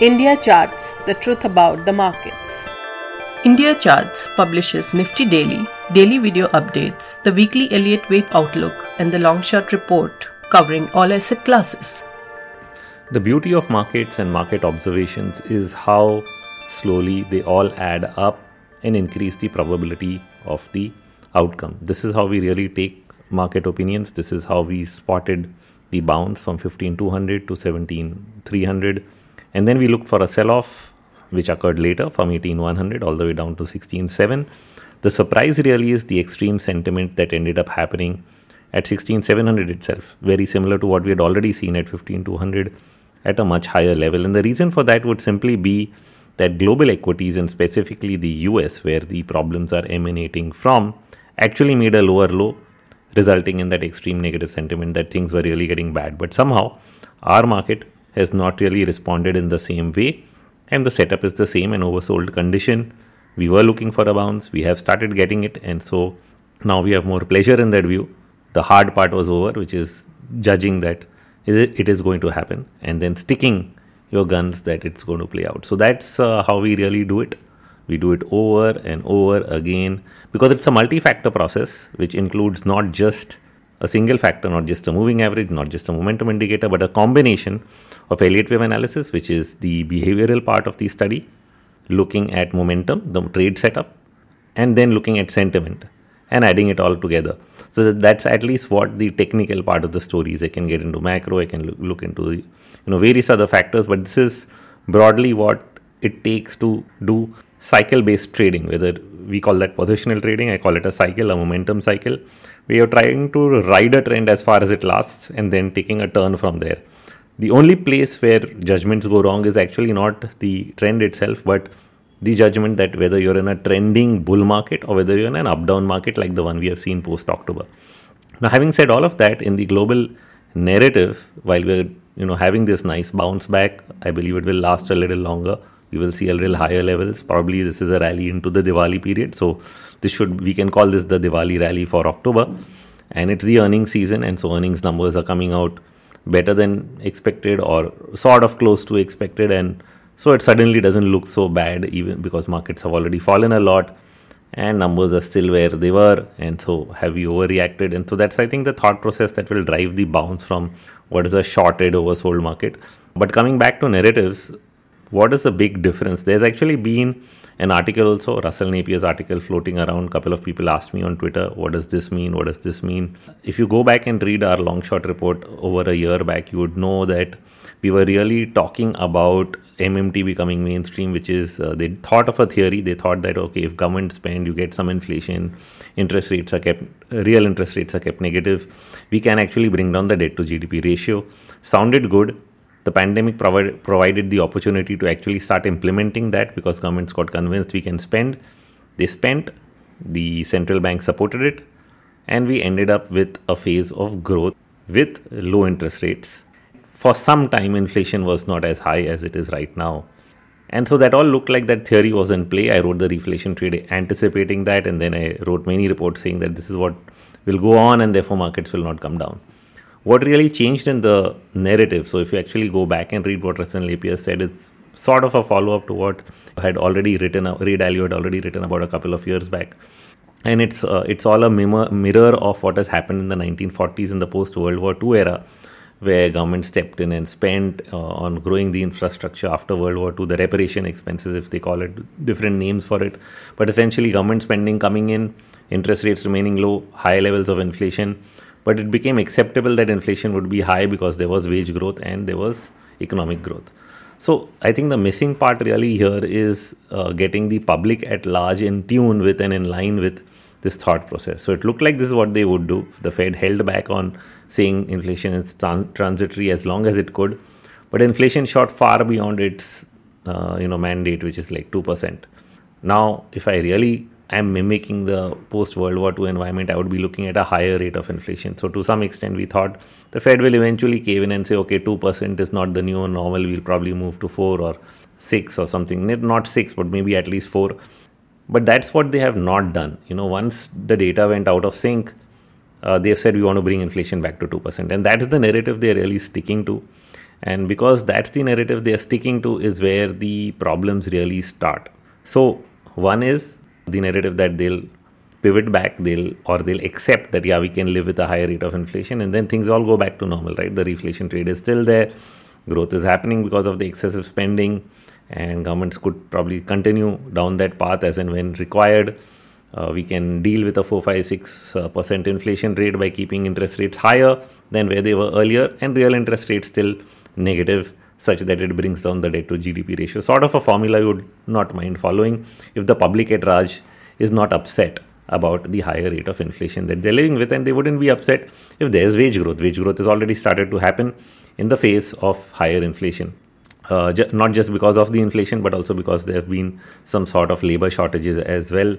India Charts The Truth About the Markets. India Charts publishes Nifty Daily, daily video updates, the weekly Elliott Wave Outlook, and the long Shot report covering all asset classes. The beauty of markets and market observations is how slowly they all add up and increase the probability of the outcome. This is how we really take market opinions. This is how we spotted the bounce from 15200 to 17300 and then we look for a sell off which occurred later from 18100 all the way down to 167 the surprise really is the extreme sentiment that ended up happening at 16700 itself very similar to what we had already seen at 15200 at a much higher level and the reason for that would simply be that global equities and specifically the US where the problems are emanating from actually made a lower low resulting in that extreme negative sentiment that things were really getting bad. But somehow, our market has not really responded in the same way, and the setup is the same an oversold condition. We were looking for a bounce, we have started getting it, and so now we have more pleasure in that view. The hard part was over, which is judging that it is going to happen and then sticking your guns that it's going to play out. So that's uh, how we really do it. We do it over and over again because it's a multi factor process, which includes not just a single factor, not just a moving average, not just a momentum indicator, but a combination of Elliott wave analysis, which is the behavioral part of the study, looking at momentum, the trade setup, and then looking at sentiment and adding it all together. So that's at least what the technical part of the story is. I can get into macro, I can look into the, you know various other factors, but this is broadly what it takes to do cycle based trading, whether we call that positional trading, I call it a cycle, a momentum cycle. We are trying to ride a trend as far as it lasts and then taking a turn from there. The only place where judgments go wrong is actually not the trend itself, but the judgment that whether you're in a trending bull market or whether you're in an up down market like the one we have seen post October. Now, having said all of that, in the global narrative, while we're you know having this nice bounce back, I believe it will last a little longer you will see a little higher levels. Probably this is a rally into the Diwali period. So this should we can call this the Diwali rally for October. And it's the earnings season, and so earnings numbers are coming out better than expected or sort of close to expected. And so it suddenly doesn't look so bad, even because markets have already fallen a lot and numbers are still where they were. And so have we overreacted? And so that's, I think, the thought process that will drive the bounce from what is a shorted, oversold market. But coming back to narratives, what is the big difference? There's actually been an article also, Russell Napier's article floating around. A couple of people asked me on Twitter, what does this mean? What does this mean? If you go back and read our long shot report over a year back, you would know that we were really talking about MMT becoming mainstream, which is uh, they thought of a theory. They thought that okay, if government spend, you get some inflation, interest rates are kept, real interest rates are kept negative. We can actually bring down the debt to GDP ratio. Sounded good the pandemic provided provided the opportunity to actually start implementing that because governments got convinced we can spend. They spent, the central bank supported it, and we ended up with a phase of growth with low interest rates. For some time, inflation was not as high as it is right now. And so that all looked like that theory was in play. I wrote the reflation trade anticipating that, and then I wrote many reports saying that this is what will go on, and therefore markets will not come down what really changed in the narrative. So if you actually go back and read what Russell Napier said, it's sort of a follow up to what I had already written. Ray Dalio had already written about a couple of years back, and it's uh, it's all a mirror of what has happened in the 1940s in the post World War II era, where government stepped in and spent uh, on growing the infrastructure after World War II, the reparation expenses, if they call it different names for it, but essentially government spending coming in, interest rates remaining low, high levels of inflation but it became acceptable that inflation would be high because there was wage growth and there was economic growth. So I think the missing part really here is uh, getting the public at large in tune with and in line with this thought process. So it looked like this is what they would do. The Fed held back on saying inflation is tran- transitory as long as it could, but inflation shot far beyond its uh, you know mandate, which is like two percent. Now, if I really am mimicking the post World War II environment, I would be looking at a higher rate of inflation. So, to some extent, we thought the Fed will eventually cave in and say, okay, 2% is not the new normal. We'll probably move to 4 or 6 or something. Not 6, but maybe at least 4. But that's what they have not done. You know, once the data went out of sync, uh, they've said we want to bring inflation back to 2%. And that is the narrative they're really sticking to. And because that's the narrative they are sticking to, is where the problems really start. So, one is the narrative that they'll pivot back they'll or they'll accept that yeah we can live with a higher rate of inflation and then things all go back to normal right? The reflation trade is still there. Growth is happening because of the excessive spending and governments could probably continue down that path as and when required. Uh, we can deal with a 4 5 6 uh, percent inflation rate by keeping interest rates higher than where they were earlier and real interest rates still negative such that it brings down the debt to gdp ratio sort of a formula you would not mind following if the public at large is not upset about the higher rate of inflation that they're living with, and they wouldn't be upset if there's wage growth. Wage growth has already started to happen in the face of higher inflation. Uh, ju- not just because of the inflation, but also because there have been some sort of labor shortages as well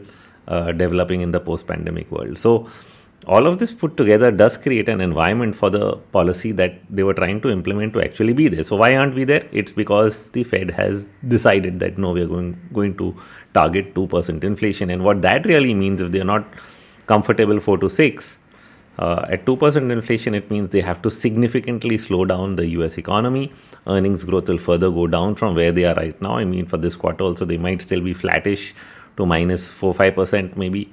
uh, developing in the post pandemic world. So, all of this put together does create an environment for the policy that they were trying to implement to actually be there. So why aren't we there? It's because the Fed has decided that no, we are going going to target two percent inflation, and what that really means if they are not comfortable four to six. Uh, at 2% inflation, it means they have to significantly slow down the US economy. Earnings growth will further go down from where they are right now. I mean, for this quarter, also, they might still be flattish to minus 4 5% maybe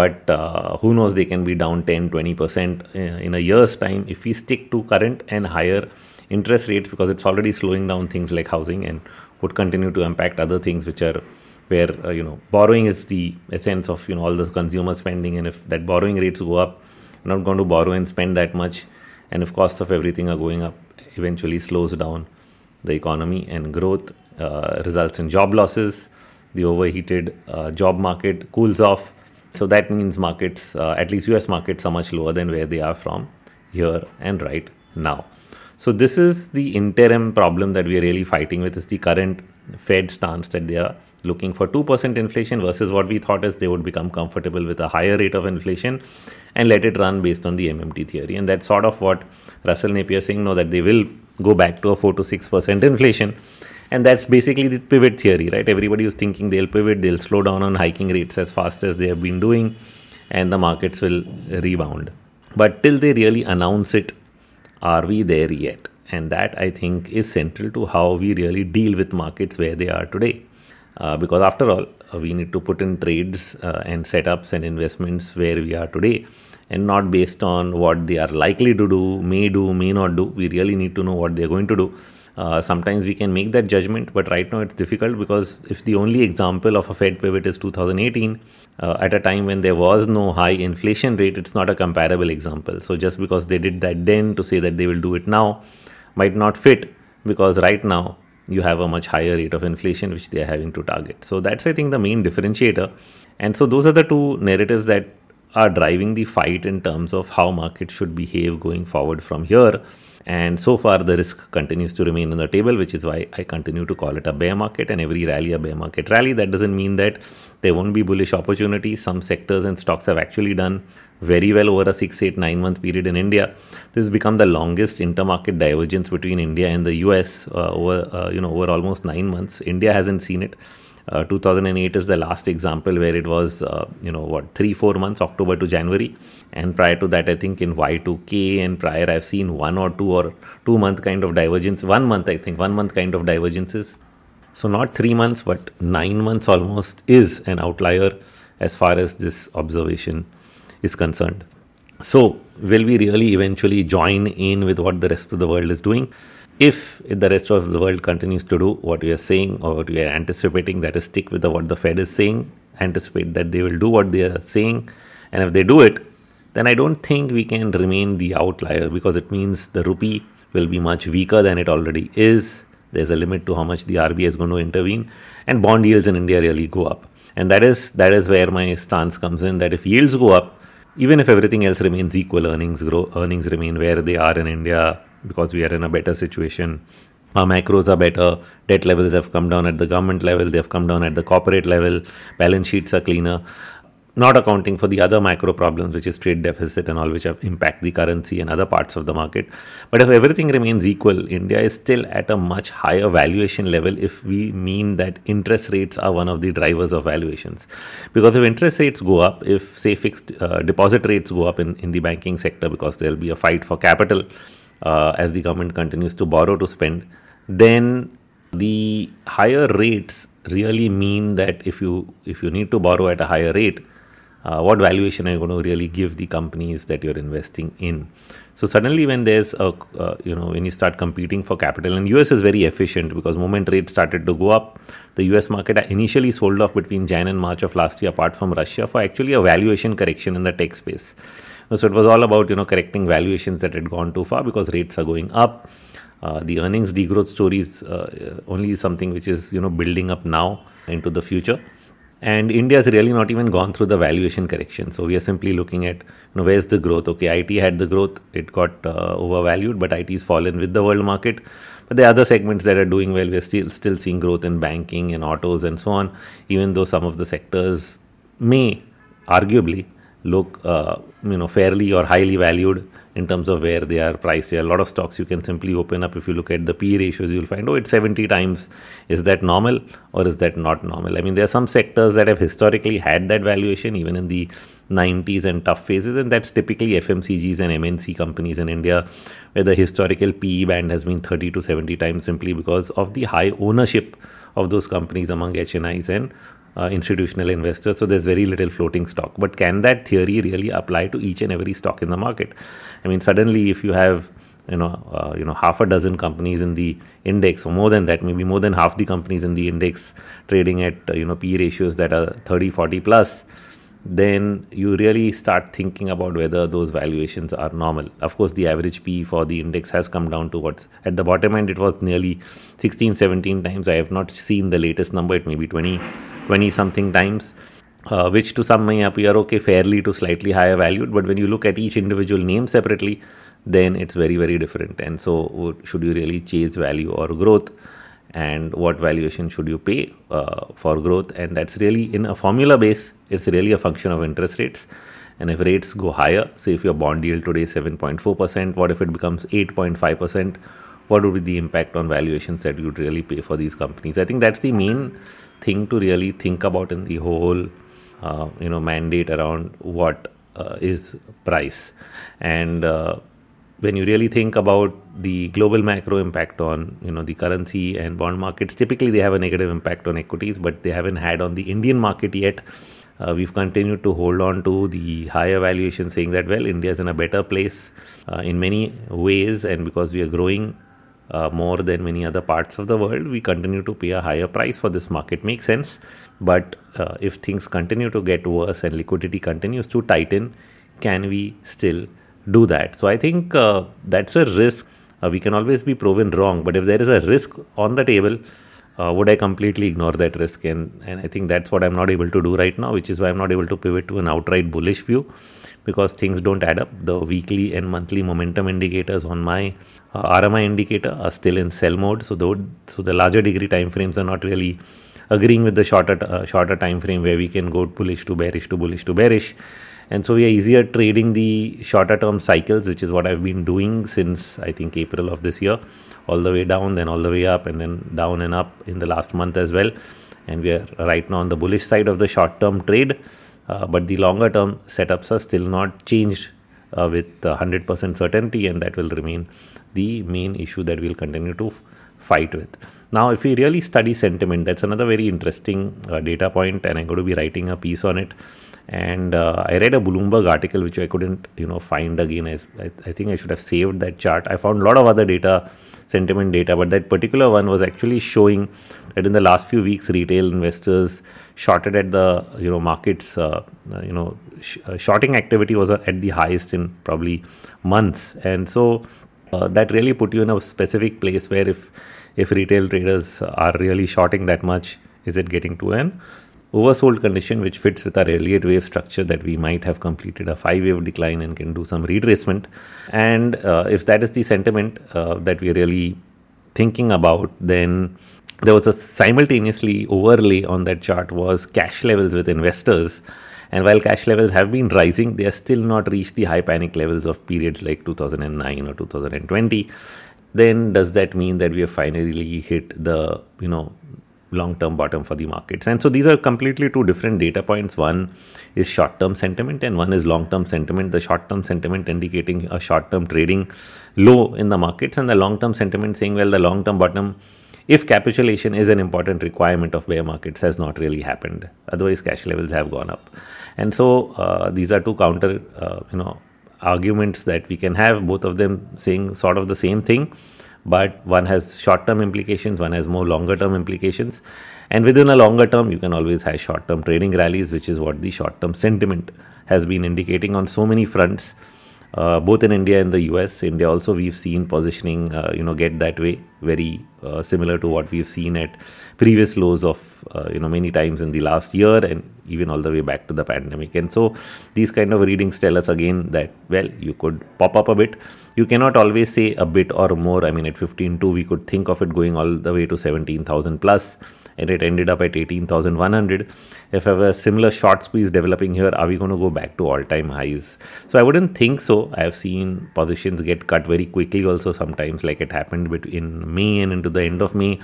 but uh, who knows they can be down 10 20% uh, in a year's time if we stick to current and higher interest rates because it's already slowing down things like housing and would continue to impact other things which are where uh, you know borrowing is the essence of you know all the consumer spending. And if that borrowing rates go up you're not going to borrow and spend that much. And if costs of everything are going up eventually slows down the economy and growth uh, results in job losses. The overheated uh, job market cools off so that means markets, uh, at least US markets, are much lower than where they are from here and right now. So this is the interim problem that we are really fighting with is the current Fed stance that they are looking for 2% inflation versus what we thought is they would become comfortable with a higher rate of inflation and let it run based on the MMT theory. And that's sort of what Russell Napier is saying now that they will go back to a 4 to 6% inflation and that's basically the pivot theory right? Everybody was thinking they'll pivot they'll slow down on hiking rates as fast as they have been doing and the markets will rebound. But till they really announce it are we there yet? And that i think is central to how we really deal with markets where they are today. Uh, because after all uh, we need to put in trades uh, and setups and investments where we are today and not based on what they are likely to do may do may not do. We really need to know what they're going to do uh, sometimes we can make that judgment, but right now it's difficult because if the only example of a Fed pivot is 2018, uh, at a time when there was no high inflation rate, it's not a comparable example. So just because they did that then to say that they will do it now might not fit because right now you have a much higher rate of inflation which they are having to target. So that's, I think, the main differentiator. And so those are the two narratives that are driving the fight in terms of how markets should behave going forward from here. And so far, the risk continues to remain on the table, which is why I continue to call it a bear market. And every rally, a bear market rally. That doesn't mean that there won't be bullish opportunities. Some sectors and stocks have actually done very well over a six, eight, nine month period in India. This has become the longest intermarket divergence between India and the US uh, over, uh, you know, over almost nine months. India hasn't seen it. Uh, 2008 is the last example where it was, uh, you know, what, three, four months, October to January. And prior to that, I think in Y2K and prior, I've seen one or two or two month kind of divergence. One month, I think, one month kind of divergences. So, not three months, but nine months almost is an outlier as far as this observation is concerned. So, will we really eventually join in with what the rest of the world is doing? If the rest of the world continues to do what we are saying or what we are anticipating, that is, stick with the, what the Fed is saying, anticipate that they will do what they are saying, and if they do it, then I don't think we can remain the outlier because it means the rupee will be much weaker than it already is. There's a limit to how much the RBI is going to intervene, and bond yields in India really go up. And that is that is where my stance comes in. That if yields go up, even if everything else remains equal, earnings grow, earnings remain where they are in India because we are in a better situation. Our macros are better. Debt levels have come down at the government level. They have come down at the corporate level. Balance sheets are cleaner. Not accounting for the other macro problems, which is trade deficit and all, which have impact the currency and other parts of the market. But if everything remains equal, India is still at a much higher valuation level if we mean that interest rates are one of the drivers of valuations. Because if interest rates go up, if say fixed uh, deposit rates go up in, in the banking sector because there'll be a fight for capital, uh, as the government continues to borrow to spend, then the higher rates really mean that if you if you need to borrow at a higher rate, uh, what valuation are you going to really give the companies that you're investing in? So suddenly, when there's a uh, you know when you start competing for capital, and US is very efficient because moment rates started to go up, the US market initially sold off between Jan and March of last year, apart from Russia, for actually a valuation correction in the tech space. So it was all about you know correcting valuations that had gone too far because rates are going up. Uh, the earnings degrowth story is uh, only something which is you know building up now into the future and India has really not even gone through the valuation correction. So we are simply looking at you know, where's the growth. Okay, IT had the growth, it got uh, overvalued, but IT has fallen with the world market. But the other segments that are doing well. We're still still seeing growth in banking and autos and so on. Even though some of the sectors may arguably look uh, you know fairly or highly valued in terms of where they are priced. There are a lot of stocks you can simply open up. If you look at the PE ratios, you'll find, oh, it's 70 times. Is that normal or is that not normal? I mean, there are some sectors that have historically had that valuation, even in the 90s and tough phases, and that's typically FMCGs and MNC companies in India, where the historical PE band has been 30 to 70 times simply because of the high ownership of those companies among HNIs and uh, institutional investors. So there's very little floating stock. But can that theory really apply to each and every stock in the market? I mean, suddenly if you have you know uh, you know half a dozen companies in the index or more than that maybe more than half the companies in the index trading at uh, you know p ratios that are 30 40 plus then you really start thinking about whether those valuations are normal. Of course, the average PE for the index has come down to what's at the bottom end, it was nearly 16, 17 times. I have not seen the latest number, it may be 20, 20 something times, uh, which to some may appear okay, fairly to slightly higher valued. But when you look at each individual name separately, then it's very, very different. And so, should you really chase value or growth? And what valuation should you pay uh, for growth? And that's really in a formula base, it's really a function of interest rates. And if rates go higher, say if your bond yield today is 7.4%, what if it becomes 8.5%? What would be the impact on valuations that you'd really pay for these companies? I think that's the main thing to really think about in the whole uh, you know mandate around what uh, is price and uh, when you really think about the global macro impact on you know the currency and bond markets typically they have a negative impact on equities but they haven't had on the indian market yet uh, we've continued to hold on to the higher valuation saying that well india is in a better place uh, in many ways and because we are growing uh, more than many other parts of the world, we continue to pay a higher price for this market. Makes sense. But uh, if things continue to get worse and liquidity continues to tighten, can we still do that? So I think uh, that's a risk. Uh, we can always be proven wrong, but if there is a risk on the table, uh, would I completely ignore that risk? And and I think that's what I'm not able to do right now, which is why I'm not able to pivot to an outright bullish view because things don't add up. The weekly and monthly momentum indicators on my uh, RMI indicator are still in sell mode. So the so the larger degree time frames are not really agreeing with the shorter uh, shorter time frame where we can go bullish to bearish to bullish to bearish. And so we are easier trading the shorter term cycles, which is what I've been doing since I think April of this year, all the way down, then all the way up, and then down and up in the last month as well. And we are right now on the bullish side of the short term trade. Uh, but the longer term setups are still not changed uh, with 100% certainty, and that will remain the main issue that we'll continue to f- fight with. Now, if we really study sentiment, that's another very interesting uh, data point, and I'm going to be writing a piece on it. And uh, I read a Bloomberg article which I couldn't, you know, find again. I, I think I should have saved that chart. I found a lot of other data, sentiment data, but that particular one was actually showing that in the last few weeks, retail investors shorted at the, you know, markets. Uh, you know, sh- uh, shorting activity was at the highest in probably months, and so uh, that really put you in a specific place where if if retail traders are really shorting that much, is it getting to an oversold condition which fits with our Elliott wave structure that we might have completed a five wave decline and can do some retracement. And uh, if that is the sentiment uh, that we're really thinking about, then there was a simultaneously overlay on that chart was cash levels with investors and while cash levels have been rising, they are still not reached the high panic levels of periods like 2009 or 2020. Then does that mean that we have finally hit the you know long term bottom for the markets. And so these are completely two different data points. One is short term sentiment, and one is long term sentiment. The short term sentiment indicating a short term trading low in the markets, and the long term sentiment saying, well, the long term bottom. If capitulation is an important requirement of bear markets, has not really happened. Otherwise, cash levels have gone up, and so uh, these are two counter, uh, you know, arguments that we can have. Both of them saying sort of the same thing but one has short term implications, one has more longer term implications. And within a longer term, you can always have short term trading rallies, which is what the short term sentiment has been indicating on so many fronts. Uh, both in India and the US. India also we've seen positioning, uh, you know, get that way, very uh, similar to what we've seen at previous lows of, uh, you know, many times in the last year and even all the way back to the pandemic. And so these kind of readings tell us again that well, you could pop up a bit. You cannot always say a bit or more. I mean, at 15.2, we could think of it going all the way to 17,000 plus and it ended up at 18,100. If I have a similar short squeeze developing here, are we going to go back to all time highs? So I wouldn't think so. I have seen positions get cut very quickly also sometimes, like it happened between May and into the end of May.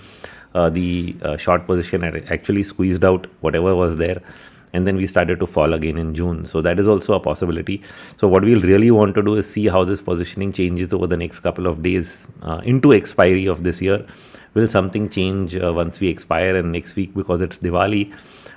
Uh, the uh, short position had actually squeezed out whatever was there and then we started to fall again in June. So that is also a possibility. So what we'll really want to do is see how this positioning changes over the next couple of days uh, into expiry of this year will something change uh, once we expire and next week because it's Diwali?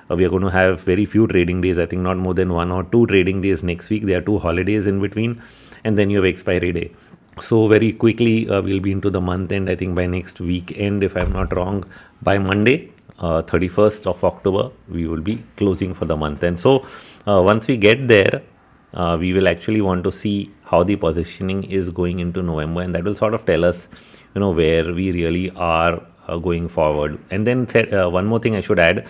Uh, we are going to have very few trading days. I think not more than one or two trading days next week. There are two holidays in between, and then you have expiry day. So very quickly uh, we'll be into the month end. I think by next weekend, if I'm not wrong, by Monday, uh, 31st of October, we will be closing for the month. And so uh, once we get there, uh, we will actually want to see how the positioning is going into November, and that will sort of tell us, you know, where we really are uh, going forward. And then th- uh, one more thing I should add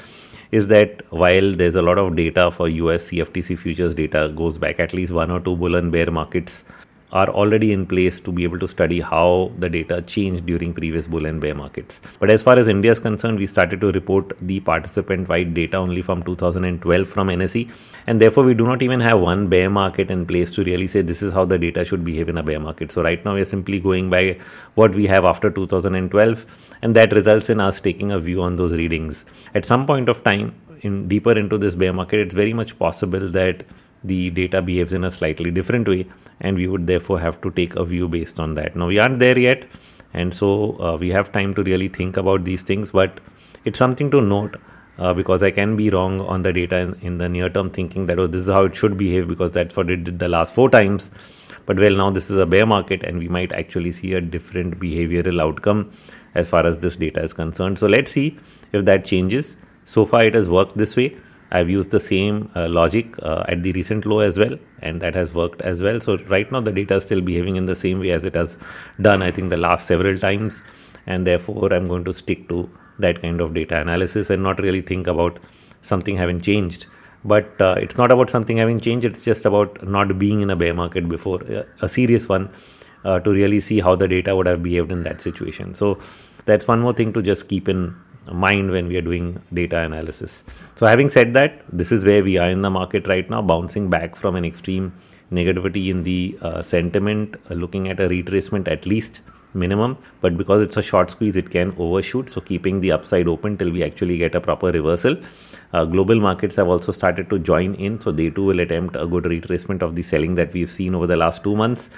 is that while there's a lot of data for US CFTC futures data goes back at least one or two bull and bear markets are already in place to be able to study how the data changed during previous bull and bear markets. But as far as India is concerned, we started to report the participant wide data only from 2012 from NSE, and therefore we do not even have one bear market in place to really say this is how the data should behave in a bear market. So right now we are simply going by what we have after 2012, and that results in us taking a view on those readings. At some point of time, in deeper into this bear market, it's very much possible that the data behaves in a slightly different way and we would therefore have to take a view based on that now we aren't there yet and so uh, we have time to really think about these things but it's something to note uh, because I can be wrong on the data in, in, the near term, thinking that oh, this is how it should behave because that's what it did the last four times. But well, now this is a bear market, and we might actually see a different behavioral outcome as far as this data is concerned. So let's see if that changes. So far, it has worked this way. I've used the same uh, logic uh, at the recent low as well, and that has worked as well. So right now the data is still behaving in the same way as it has done, I think, the last several times, and therefore I'm going to stick to that kind of data analysis and not really think about something having changed. But uh, it's not about something having changed; it's just about not being in a bear market before, uh, a serious one, uh, to really see how the data would have behaved in that situation. So that's one more thing to just keep in mind when we are doing data analysis. So, having said that, this is where we are in the market right now, bouncing back from an extreme negativity in the uh, sentiment, uh, looking at a retracement at least minimum. But because it's a short squeeze, it can overshoot. So, keeping the upside open till we actually get a proper reversal. Uh, global markets have also started to join in, so they too will attempt a good retracement of the selling that we've seen over the last two months,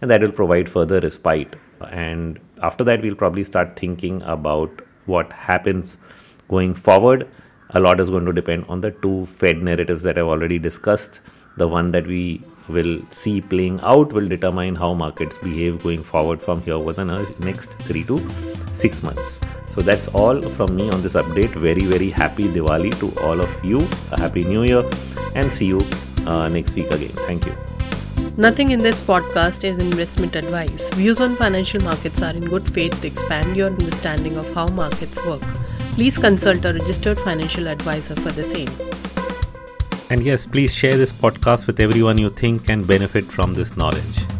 and that will provide further respite. And after that, we'll probably start thinking about what happens going forward. A lot is going to depend on the two Fed narratives that I've already discussed. The one that we will see playing out will determine how markets behave going forward from here over the next three to six months. So that's all from me on this update. Very, very happy Diwali to all of you. A happy new year and see you uh, next week again. Thank you. Nothing in this podcast is investment advice. Views on financial markets are in good faith to expand your understanding of how markets work. Please consult a registered financial advisor for the same. And yes, please share this podcast with everyone you think can benefit from this knowledge.